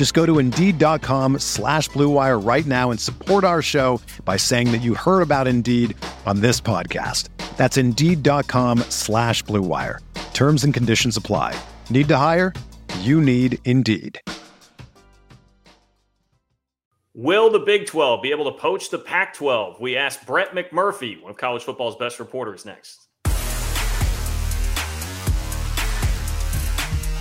Just go to Indeed.com slash BlueWire right now and support our show by saying that you heard about Indeed on this podcast. That's Indeed.com slash BlueWire. Terms and conditions apply. Need to hire? You need Indeed. Will the Big 12 be able to poach the Pac 12? We asked Brett McMurphy, one of college football's best reporters, next.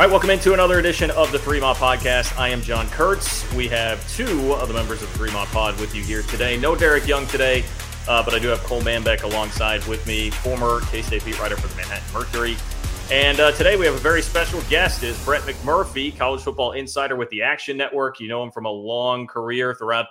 All right, welcome into another edition of the Fremont Podcast. I am John Kurtz. We have two of the members of the Fremont Pod with you here today. No Derek Young today, uh, but I do have Cole Manbeck alongside with me, former K-State beat writer for the Manhattan Mercury. And uh, today we have a very special guest. Is Brett McMurphy, college football insider with the Action Network. You know him from a long career throughout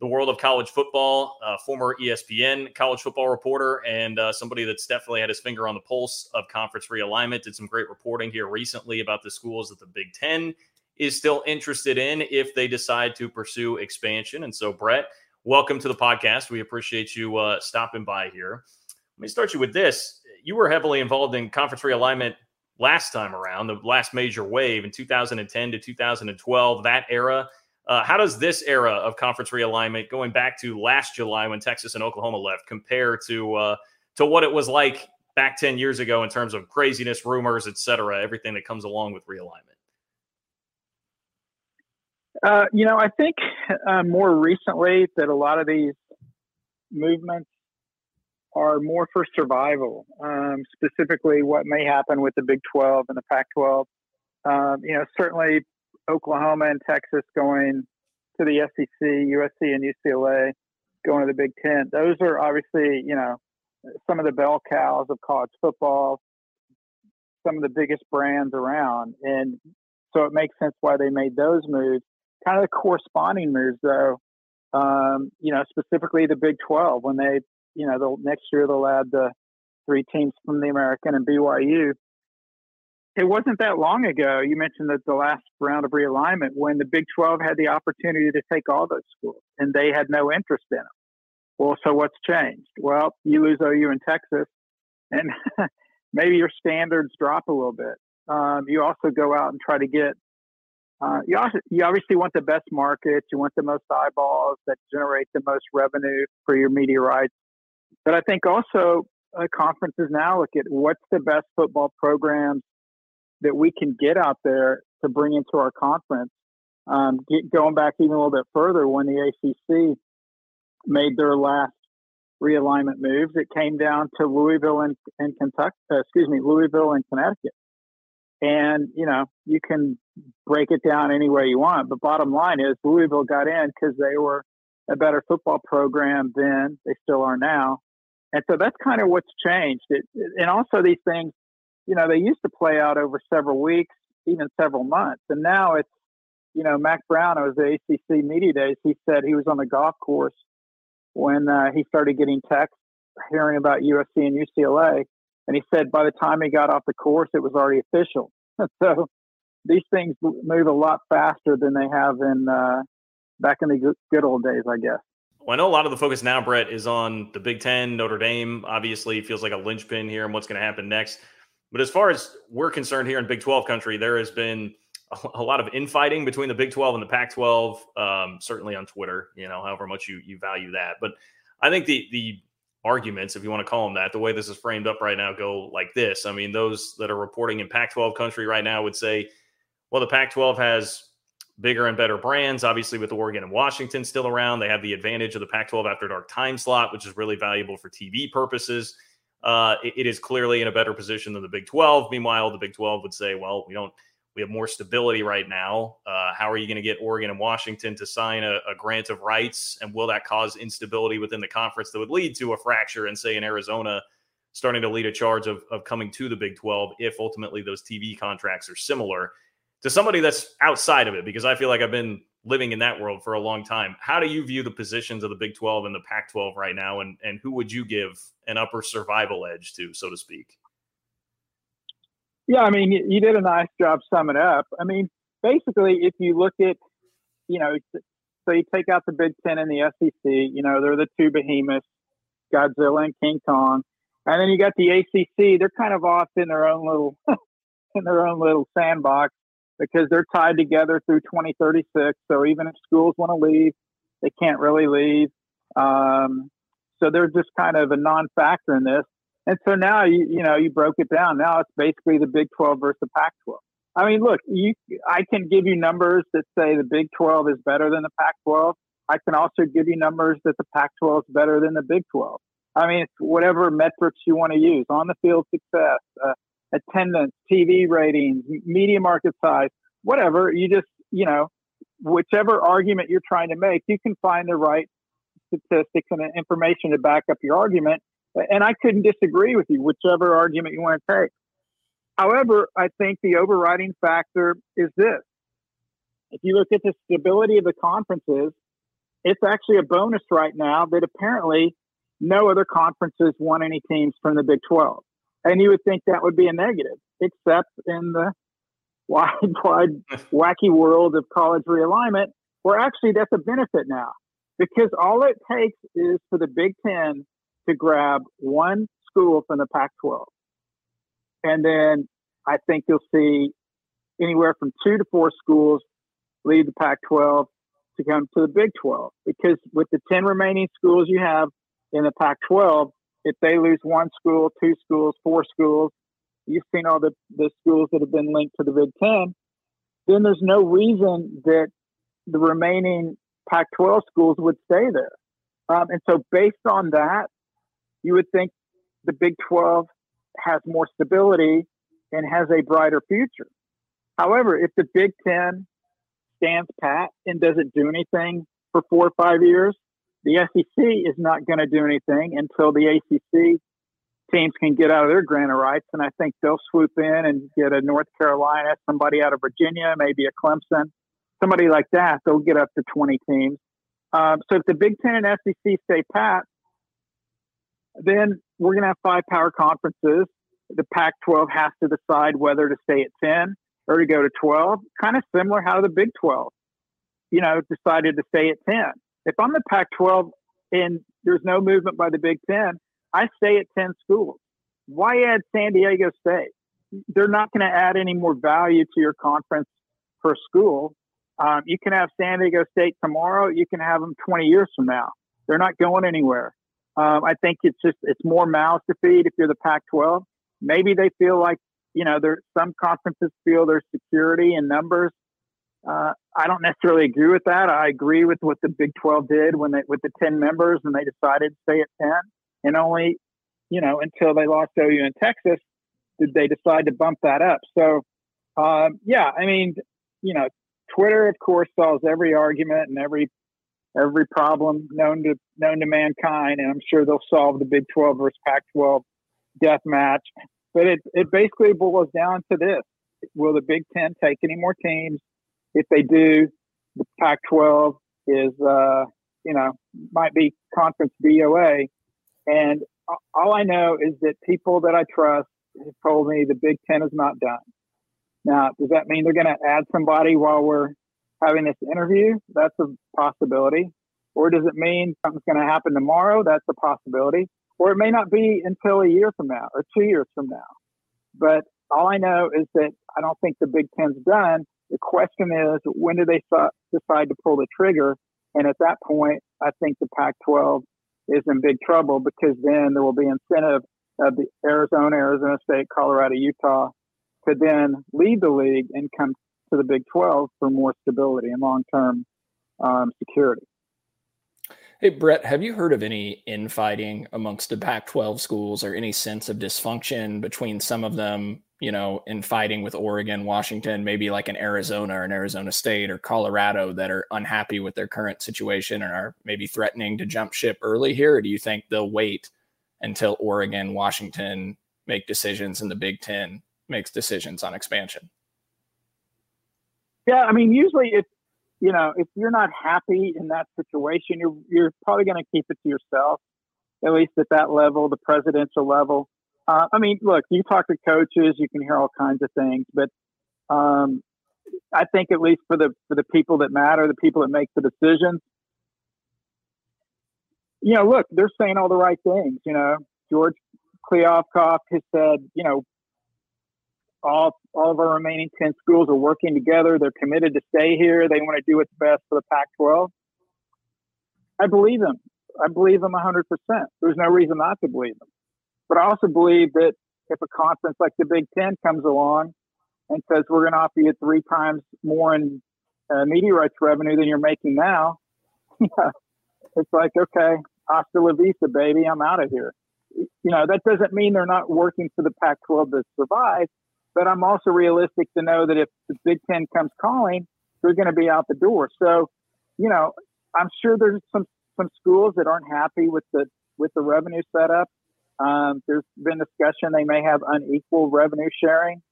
the world of college football, uh, former ESPN college football reporter, and uh, somebody that's definitely had his finger on the pulse of conference realignment. Did some great reporting here recently about the schools that the Big Ten is still interested in if they decide to pursue expansion. And so, Brett, welcome to the podcast. We appreciate you uh, stopping by here. Let me start you with this. You were heavily involved in conference realignment last time around, the last major wave in 2010 to 2012, that era uh, how does this era of conference realignment, going back to last July when Texas and Oklahoma left, compare to uh, to what it was like back ten years ago in terms of craziness, rumors, et cetera, everything that comes along with realignment? Uh, you know, I think uh, more recently that a lot of these movements are more for survival, um, specifically what may happen with the Big 12 and the Pac 12. Um, you know, certainly Oklahoma and Texas going to the SEC, USC and UCLA going to the Big Ten. Those are obviously, you know, some of the bell cows of college football, some of the biggest brands around. And so it makes sense why they made those moves. Kind of the corresponding moves, though, um, you know, specifically the Big 12, when they, you know, the next year they'll add the three teams from the American and BYU it wasn't that long ago. You mentioned that the last round of realignment when the Big 12 had the opportunity to take all those schools and they had no interest in them. Well, so what's changed? Well, you lose OU in Texas and maybe your standards drop a little bit. Um, you also go out and try to get, uh, you, also, you obviously want the best markets, you want the most eyeballs that generate the most revenue for your media rights. But I think also uh, conferences now look at what's the best football programs that we can get out there to bring into our conference. Um, get, going back even a little bit further, when the ACC made their last realignment moves, it came down to Louisville and, and Kentucky. Uh, excuse me, Louisville and Connecticut. And you know, you can break it down any way you want, but bottom line is Louisville got in because they were a better football program then. They still are now, and so that's kind of what's changed. It, and also these things you know, they used to play out over several weeks, even several months. And now it's, you know, Mack Brown, it was the ACC Media Days, he said he was on the golf course when uh, he started getting texts hearing about USC and UCLA. And he said by the time he got off the course, it was already official. so these things move a lot faster than they have in uh, back in the good old days, I guess. Well, I know a lot of the focus now, Brett, is on the Big Ten. Notre Dame obviously feels like a linchpin here and what's going to happen next. But as far as we're concerned here in Big 12 country, there has been a, lot of infighting between the Big 12 and the Pac 12, um, certainly on Twitter, you know, however much you, you value that. But I think the, the arguments, if you want to call them that, the way this is framed up right now go like this. I mean, those that are reporting in Pac 12 country right now would say, well, the Pac 12 has bigger and better brands. Obviously, with Oregon and Washington still around, they have the advantage of the Pac 12 after dark time slot, which is really valuable for TV purposes. Uh, it, it is clearly in a better position than the Big 12. Meanwhile, the Big 12 would say, well, we don't. We have more stability right now. Uh, how are you going to get Oregon and Washington to sign a, a grant of rights? And will that cause instability within the conference that would lead to a fracture and, say, in Arizona, starting to lead a charge of, of coming to the Big 12 if ultimately those TV contracts are similar? to somebody that's outside of it, because I feel like I've been living in that world for a long time. How do you view the positions of the Big 12 and the Pac 12 right now? And, and who would you give an upper survival edge to, so to speak? Yeah, I mean, you did a nice job summing up. I mean, basically, if you look at, you know, so you take out the Big Ten and the SEC, you know, they're the two behemoths, Godzilla and King Kong. And then you got the ACC. They're kind of off in their own little, in their own little sandbox because they're tied together through 2036. So even if schools want to leave, they can't really leave. Um, so they're just kind of a non-factor in this. And so now you you know you broke it down. Now it's basically the Big 12 versus the Pac-12. I mean, look, you I can give you numbers that say the Big 12 is better than the Pac-12. I can also give you numbers that the Pac-12 is better than the Big 12. I mean, whatever metrics you want to use on the field success, uh, attendance, TV ratings, media market size, whatever. You just, you know, whichever argument you're trying to make, you can find the right statistics and information to back up your argument. And I couldn't disagree with you, whichever argument you want to take. However, I think the overriding factor is this. If you look at the stability of the conferences, it's actually a bonus right now that apparently no other conferences won any teams from the Big 12. And you would think that would be a negative, except in the wide, wide, wacky world of college realignment, where actually that's a benefit now. Because all it takes is for the Big Ten to grab one school from the Pac 12. And then I think you'll see anywhere from two to four schools leave the Pac 12 to come to the Big 12. Because with the 10 remaining schools you have in the Pac 12, if they lose one school, two schools, four schools, you've seen all the, the schools that have been linked to the Big Ten, then there's no reason that the remaining Pac 12 schools would stay there. Um, and so, based on that, you would think the Big 12 has more stability and has a brighter future. However, if the Big Ten stands pat and doesn't do anything for four or five years, the SEC is not going to do anything until the ACC teams can get out of their grant of rights. And I think they'll swoop in and get a North Carolina, somebody out of Virginia, maybe a Clemson, somebody like that. They'll get up to 20 teams. Um, so if the Big Ten and SEC stay pat, then we're going to have five power conferences. The Pac 12 has to decide whether to stay at 10 or to go to 12. Kind of similar how the Big 12, you know, decided to stay at 10. If I'm the Pac 12 and there's no movement by the Big Ten, I stay at 10 schools. Why add San Diego State? They're not going to add any more value to your conference per school. Um, you can have San Diego State tomorrow. You can have them 20 years from now. They're not going anywhere. Um, I think it's just it's more mouths to feed if you're the Pac-12. Maybe they feel like you know there some conferences feel their security in numbers. Uh, I don't necessarily agree with that. I agree with what the Big 12 did when they with the 10 members and they decided to stay at 10 and only, you know, until they lost OU in Texas did they decide to bump that up. So, um, yeah, I mean, you know, Twitter, of course, solves every argument and every every problem known to known to mankind, and I'm sure they'll solve the Big 12 versus Pac-12 death match. But it it basically boils down to this: Will the Big Ten take any more teams? If they do, the Pac-12 is, uh, you know, might be conference DOA, and all I know is that people that I trust have told me the Big Ten is not done. Now, does that mean they're going to add somebody while we're having this interview? That's a possibility. Or does it mean something's going to happen tomorrow? That's a possibility. Or it may not be until a year from now or two years from now. But all I know is that I don't think the Big Ten's done. The question is, when do they decide to pull the trigger? And at that point, I think the Pac 12 is in big trouble because then there will be incentive of the Arizona, Arizona State, Colorado, Utah to then leave the league and come to the Big 12 for more stability and long term um, security. Hey, Brett, have you heard of any infighting amongst the Pac 12 schools or any sense of dysfunction between some of them, you know, in fighting with Oregon, Washington, maybe like an Arizona or an Arizona State or Colorado that are unhappy with their current situation and are maybe threatening to jump ship early here? Or do you think they'll wait until Oregon, Washington make decisions and the Big Ten makes decisions on expansion? Yeah, I mean, usually it's you know, if you're not happy in that situation, you're you're probably going to keep it to yourself, at least at that level, the presidential level. Uh, I mean, look, you talk to coaches, you can hear all kinds of things, but um, I think at least for the for the people that matter, the people that make the decisions, you know, look, they're saying all the right things. You know, George Kliavkoff has said, you know, all all of our remaining 10 schools are working together. They're committed to stay here. They want to do what's best for the Pac 12. I believe them. I believe them 100%. There's no reason not to believe them. But I also believe that if a conference like the Big Ten comes along and says, we're going to offer you three times more in uh, media rights revenue than you're making now, it's like, okay, hasta la vista, baby, I'm out of here. You know, that doesn't mean they're not working for the Pac 12 to survive but I'm also realistic to know that if the Big Ten comes calling, they're going to be out the door. So, you know, I'm sure there's some some schools that aren't happy with the with the revenue setup. Um, there's been discussion they may have unequal revenue sharing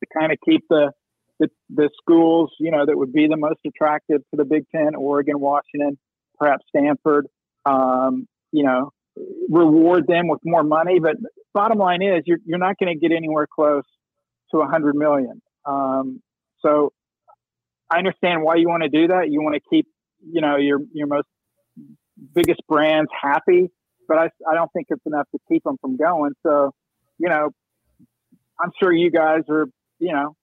to kind of keep the, the the schools, you know, that would be the most attractive to the Big Ten, Oregon, Washington, perhaps Stanford. Um, you know, reward them with more money. But bottom line is, you're you're not going to get anywhere close to a hundred million. Um, so I understand why you want to do that. You want to keep, you know, your your most biggest brands happy, but I I don't think it's enough to keep them from going. So, you know, I'm sure you guys are, you know,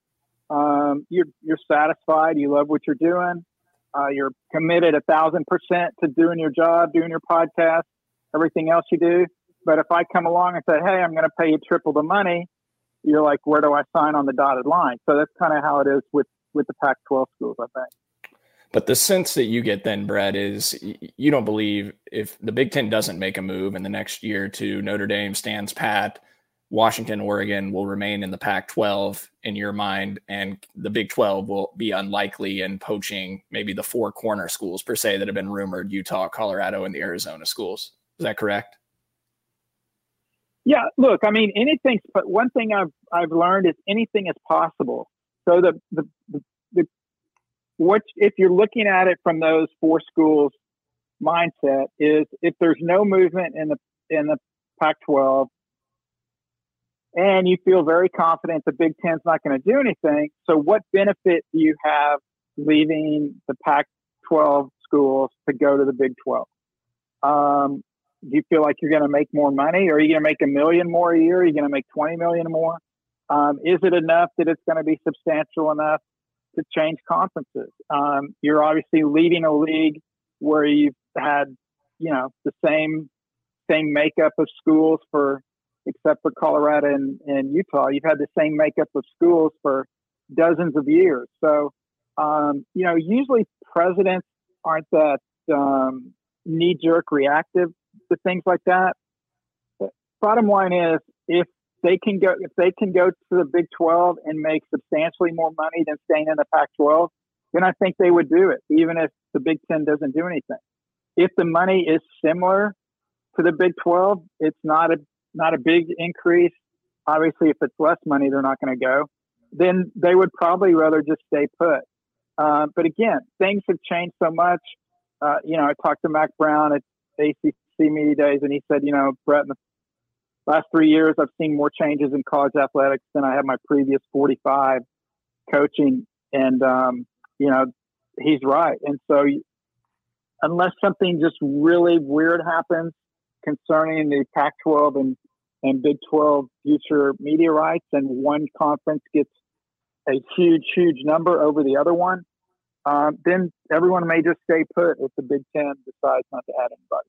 um, you're you're satisfied. You love what you're doing. Uh, you're committed a thousand percent to doing your job, doing your podcast everything else you do. But if I come along and say, hey, I'm going to pay you triple the money, you're like, where do I sign on the dotted line? So that's kind of how it is with, with the Pac 12 schools, I think. But the sense that you get then, Brett, is you don't believe if the Big Ten doesn't make a move in the next year to Notre Dame stands pat, Washington, Oregon will remain in the Pac 12 in your mind, and the Big 12 will be unlikely in poaching maybe the four corner schools per se that have been rumored Utah, Colorado, and the Arizona schools. Is that correct? Yeah, look, I mean, anything. But one thing I've I've learned is anything is possible. So the the, the, the what if you're looking at it from those four schools mindset is if there's no movement in the in the Pac-12 and you feel very confident the Big Ten's not going to do anything. So what benefit do you have leaving the Pac-12 schools to go to the Big 12? Um, do you feel like you're going to make more money? Are you going to make a million more a year? Are you going to make 20 million more? Um, is it enough that it's going to be substantial enough to change conferences? Um, you're obviously leading a league where you've had, you know, the same same makeup of schools for, except for Colorado and, and Utah, you've had the same makeup of schools for dozens of years. So, um, you know, usually presidents aren't that um, knee jerk reactive to things like that. bottom line is, if they can go, if they can go to the Big 12 and make substantially more money than staying in the Pac-12, then I think they would do it, even if the Big 10 doesn't do anything. If the money is similar to the Big 12, it's not a not a big increase. Obviously, if it's less money, they're not going to go. Then they would probably rather just stay put. Uh, but again, things have changed so much. Uh, you know, I talked to Mack Brown at ACC media days, and he said, you know, Brett, last three years, I've seen more changes in college athletics than I had my previous 45 coaching. And, um, you know, he's right. And so unless something just really weird happens concerning the Pac 12 and, and Big 12 future media rights, and one conference gets a huge, huge number over the other one, um, then everyone may just stay put if the Big Ten decides not to add anybody.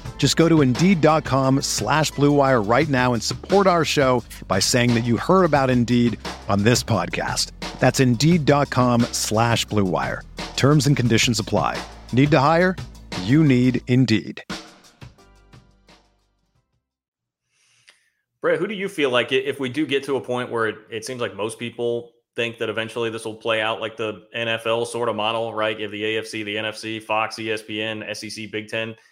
Just go to Indeed.com slash BlueWire right now and support our show by saying that you heard about Indeed on this podcast. That's Indeed.com slash BlueWire. Terms and conditions apply. Need to hire? You need Indeed. Brett, who do you feel like if we do get to a point where it, it seems like most people think that eventually this will play out like the NFL sort of model, right? Give the AFC, the NFC, Fox, ESPN, SEC, Big Ten –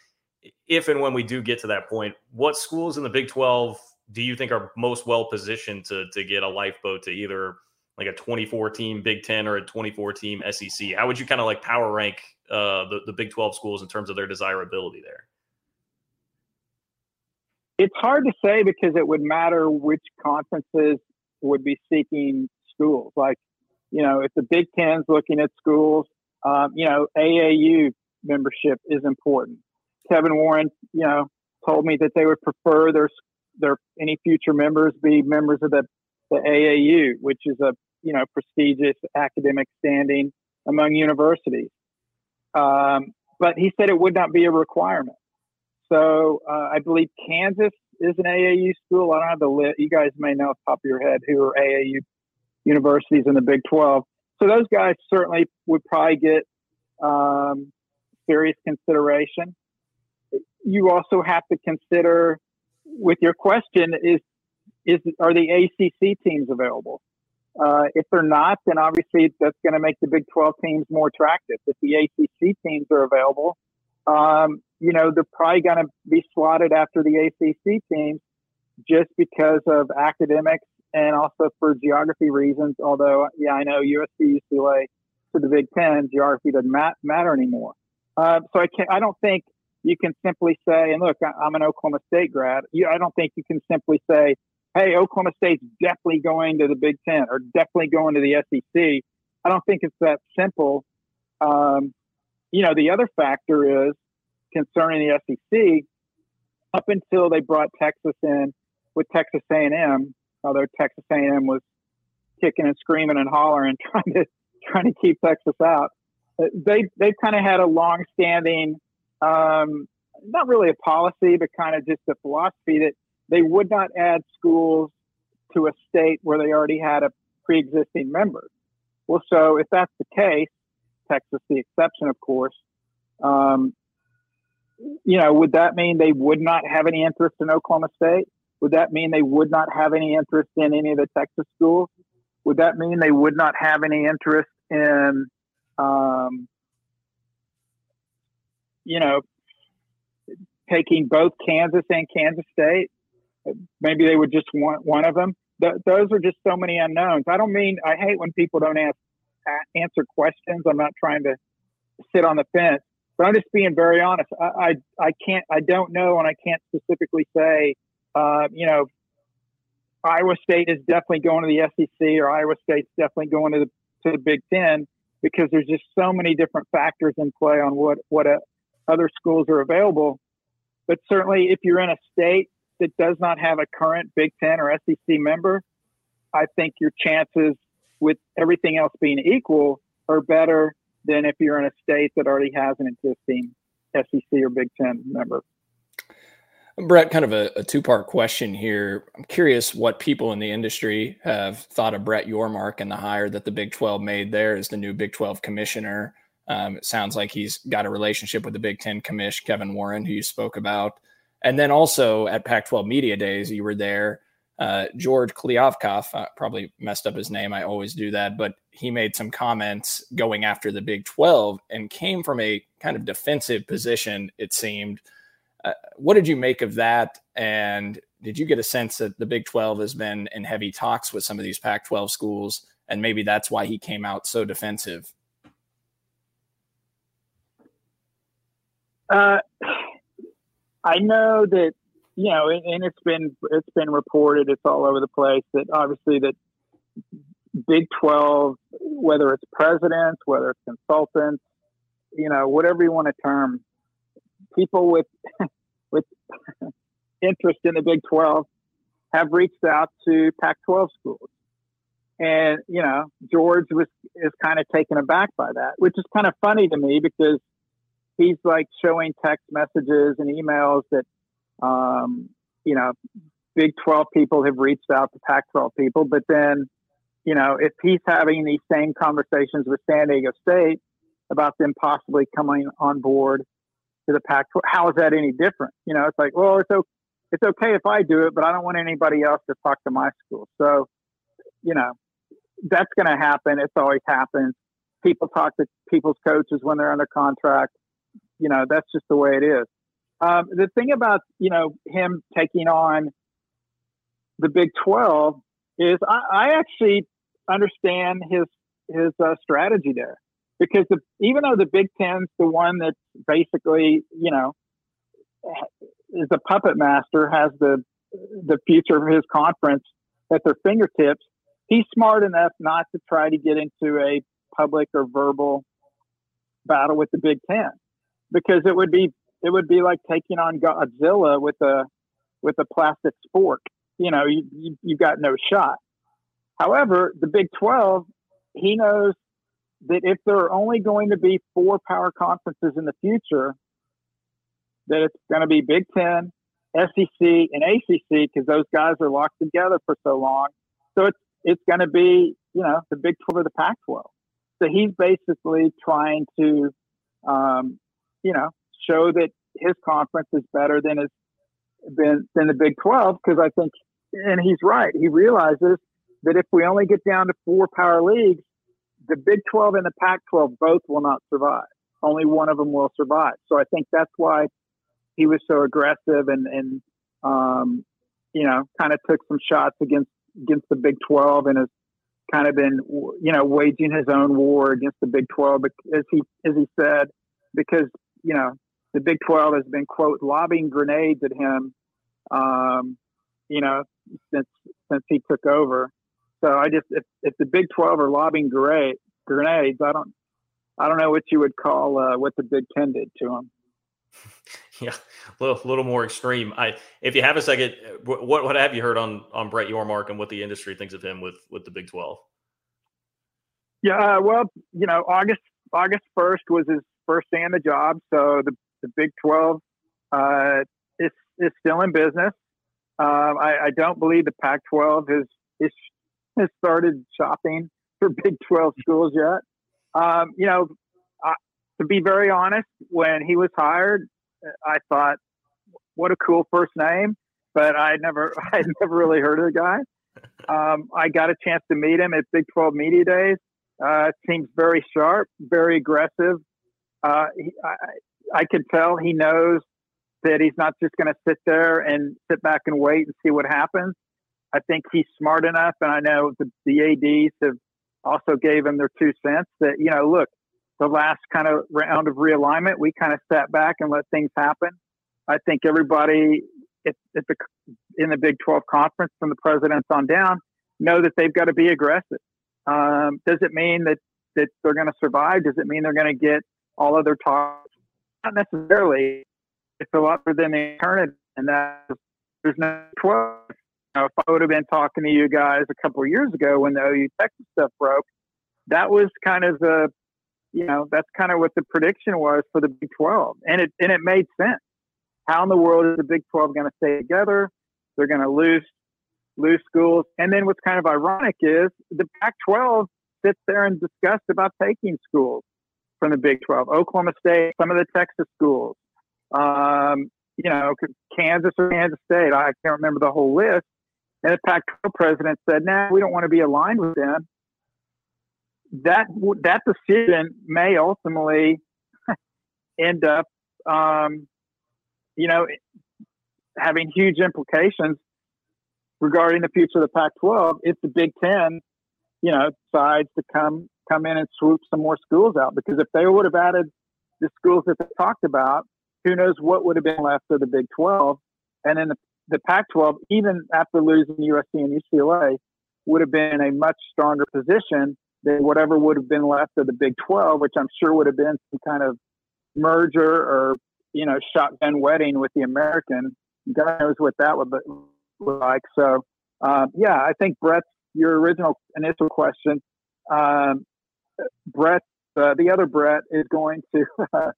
if and when we do get to that point, what schools in the Big 12 do you think are most well positioned to to get a lifeboat to either like a 24 team Big 10 or a 24 team SEC? How would you kind of like power rank uh, the, the Big 12 schools in terms of their desirability there? It's hard to say because it would matter which conferences would be seeking schools. Like, you know, if the Big Ten's looking at schools, um, you know, AAU membership is important. Kevin Warren, you know, told me that they would prefer their their any future members be members of the the AAU, which is a you know prestigious academic standing among universities. Um, but he said it would not be a requirement. So uh, I believe Kansas is an AAU school. I don't have the list. You guys may know off the top of your head who are AAU universities in the Big 12. So those guys certainly would probably get um, serious consideration you also have to consider with your question is is are the ACC teams available? Uh, if they're not, then obviously that's going to make the Big 12 teams more attractive. If the ACC teams are available, um, you know they're probably going to be slotted after the ACC teams just because of academics and also for geography reasons. Although, yeah, I know USC, UCLA to the Big Ten, geography doesn't mat- matter anymore. Uh, so I can't. I don't think you can simply say, and look, I'm an Oklahoma State grad. I don't think you can simply say, hey, Oklahoma State's definitely going to the Big Ten or definitely going to the SEC. I don't think it's that simple. Um, you know, the other factor is concerning the SEC. Up until they brought Texas in with Texas A&M, although Texas A&M was kicking and screaming and hollering, trying to trying to keep Texas out. Uh, they they've kind of had a long-standing um, not really a policy, but kind of just a philosophy that they would not add schools to a state where they already had a pre-existing member. Well, so if that's the case, Texas the exception, of course. Um, you know, would that mean they would not have any interest in Oklahoma State? Would that mean they would not have any interest in any of the Texas schools? Would that mean they would not have any interest in um, you know, taking both Kansas and Kansas State. Maybe they would just want one of them. Th- those are just so many unknowns. I don't mean I hate when people don't ask answer questions. I'm not trying to sit on the fence, but I'm just being very honest. I I, I can't I don't know, and I can't specifically say. Uh, you know, Iowa State is definitely going to the SEC, or Iowa State's definitely going to the to the Big Ten because there's just so many different factors in play on what what a other schools are available. But certainly, if you're in a state that does not have a current Big Ten or SEC member, I think your chances with everything else being equal are better than if you're in a state that already has an existing SEC or Big Ten member. Brett, kind of a, a two part question here. I'm curious what people in the industry have thought of Brett Yormark and the hire that the Big 12 made there as the new Big 12 commissioner. Um, it sounds like he's got a relationship with the Big Ten commish, Kevin Warren, who you spoke about. And then also at Pac 12 Media Days, you were there. Uh, George Kliavkoff, I probably messed up his name. I always do that, but he made some comments going after the Big 12 and came from a kind of defensive position, it seemed. Uh, what did you make of that? And did you get a sense that the Big 12 has been in heavy talks with some of these Pac 12 schools? And maybe that's why he came out so defensive. Uh, I know that you know, and it's been it's been reported, it's all over the place that obviously that Big Twelve, whether it's presidents, whether it's consultants, you know, whatever you want to term, people with with interest in the Big Twelve have reached out to Pac-12 schools, and you know, George was is kind of taken aback by that, which is kind of funny to me because he's like showing text messages and emails that um, you know, Big 12 people have reached out to Pac 12 people, but then, you know, if he's having these same conversations with San Diego State about them possibly coming on board to the Pac 12, how is that any different? You know, it's like, well, it's okay. It's okay if I do it, but I don't want anybody else to talk to my school. So, you know, that's going to happen. It's always happens. People talk to people's coaches when they're under contract. You know, that's just the way it is. Um, the thing about you know him taking on the Big Twelve is I, I actually understand his his uh, strategy there because the, even though the Big Ten's the one that's basically you know is a puppet master has the the future of his conference at their fingertips, he's smart enough not to try to get into a public or verbal battle with the Big Ten because it would be it would be like taking on Godzilla with a with a plastic fork. You know, you, you you've got no shot. However, the Big Twelve, he knows that if there are only going to be four power conferences in the future, that it's going to be Big Ten, SEC, and ACC because those guys are locked together for so long. So it's it's going to be you know the Big Twelve or the Pac-12. So he's basically trying to, um, you know, show that his conference is better than his than than the Big Twelve because I think, and he's right. He realizes that if we only get down to four power leagues, the Big Twelve and the Pac twelve both will not survive. Only one of them will survive. So I think that's why he was so aggressive and and um, you know kind of took some shots against against the Big Twelve and has kind of been you know waging his own war against the Big Twelve as he as he said because you know the Big 12 has been quote lobbing grenades at him, um, you know, since since he took over. So I just if, if the Big 12 are lobbing grenades, I don't I don't know what you would call uh, what the Big Ten did to him. Yeah, a little, little more extreme. I, if you have a second, what what have you heard on on Brett Yormark and what the industry thinks of him with with the Big Twelve? Yeah, uh, well, you know, August August first was his first day on the job, so the the Big 12 uh, is, is still in business. Um, I, I, don't believe the Pac 12 has, has, has started shopping for Big 12 schools yet. Um, you know, I, to be very honest, when he was hired, I thought, what a cool first name, but I never, I never really heard of the guy. Um, I got a chance to meet him at Big 12 Media Days. Uh, seems very sharp, very aggressive. Uh, he, I, I could tell he knows that he's not just going to sit there and sit back and wait and see what happens. I think he's smart enough, and I know the, the ads have also gave him their two cents that you know, look, the last kind of round of realignment, we kind of sat back and let things happen. I think everybody at, at the in the Big 12 conference, from the presidents on down, know that they've got to be aggressive. Um, does it mean that that they're going to survive? Does it mean they're going to get all other talks. not necessarily. It's a lot than the alternative, and that there's no 12. You know, if I would have been talking to you guys a couple of years ago when the OU Texas stuff broke, that was kind of the, you know, that's kind of what the prediction was for the Big 12, and it and it made sense. how in the world is the Big 12 going to stay together? They're going to lose lose schools. And then what's kind of ironic is the Pac 12 sits there and discussed about taking schools from the Big 12, Oklahoma State, some of the Texas schools, um, you know, Kansas or Kansas State. I can't remember the whole list. And the Pac 12 president said, "No, nah, we don't want to be aligned with them." That that decision may ultimately end up, um, you know, having huge implications regarding the future of the Pac-12 if the Big Ten, you know, decides to come come in and swoop some more schools out. Because if they would have added the schools that they talked about, who knows what would have been left of the Big 12? And then the, the Pac-12, even after losing USC and UCLA, would have been in a much stronger position than whatever would have been left of the Big 12, which I'm sure would have been some kind of merger or you know shotgun wedding with the American. God knows what that would look like. So uh, yeah, I think Brett's your original initial question. Um, Brett, uh, the other Brett is going to uh,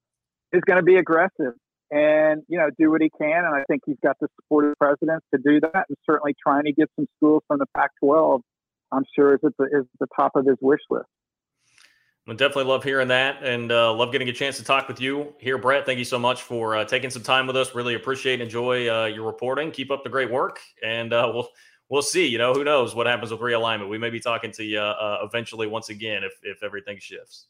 is going to be aggressive and you know do what he can. And I think he's got the support of the president to do that, and certainly trying to get some schools from the Pac-12. I'm sure is at the is the top of his wish list. I definitely love hearing that and uh, love getting a chance to talk with you here, Brett. Thank you so much for uh, taking some time with us. Really appreciate and enjoy uh, your reporting. Keep up the great work, and uh, we'll we'll see. You know, who knows what happens with realignment? We may be talking to you uh, eventually once again if if everything shifts.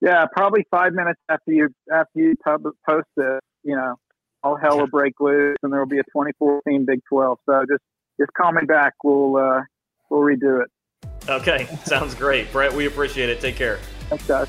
Yeah, probably five minutes after you after you post this, you know, all hell will break loose, and there will be a 2014 Big 12. So just just call me back. We'll uh, we'll redo it. Okay, sounds great. Brett, we appreciate it. Take care. Thanks, guys.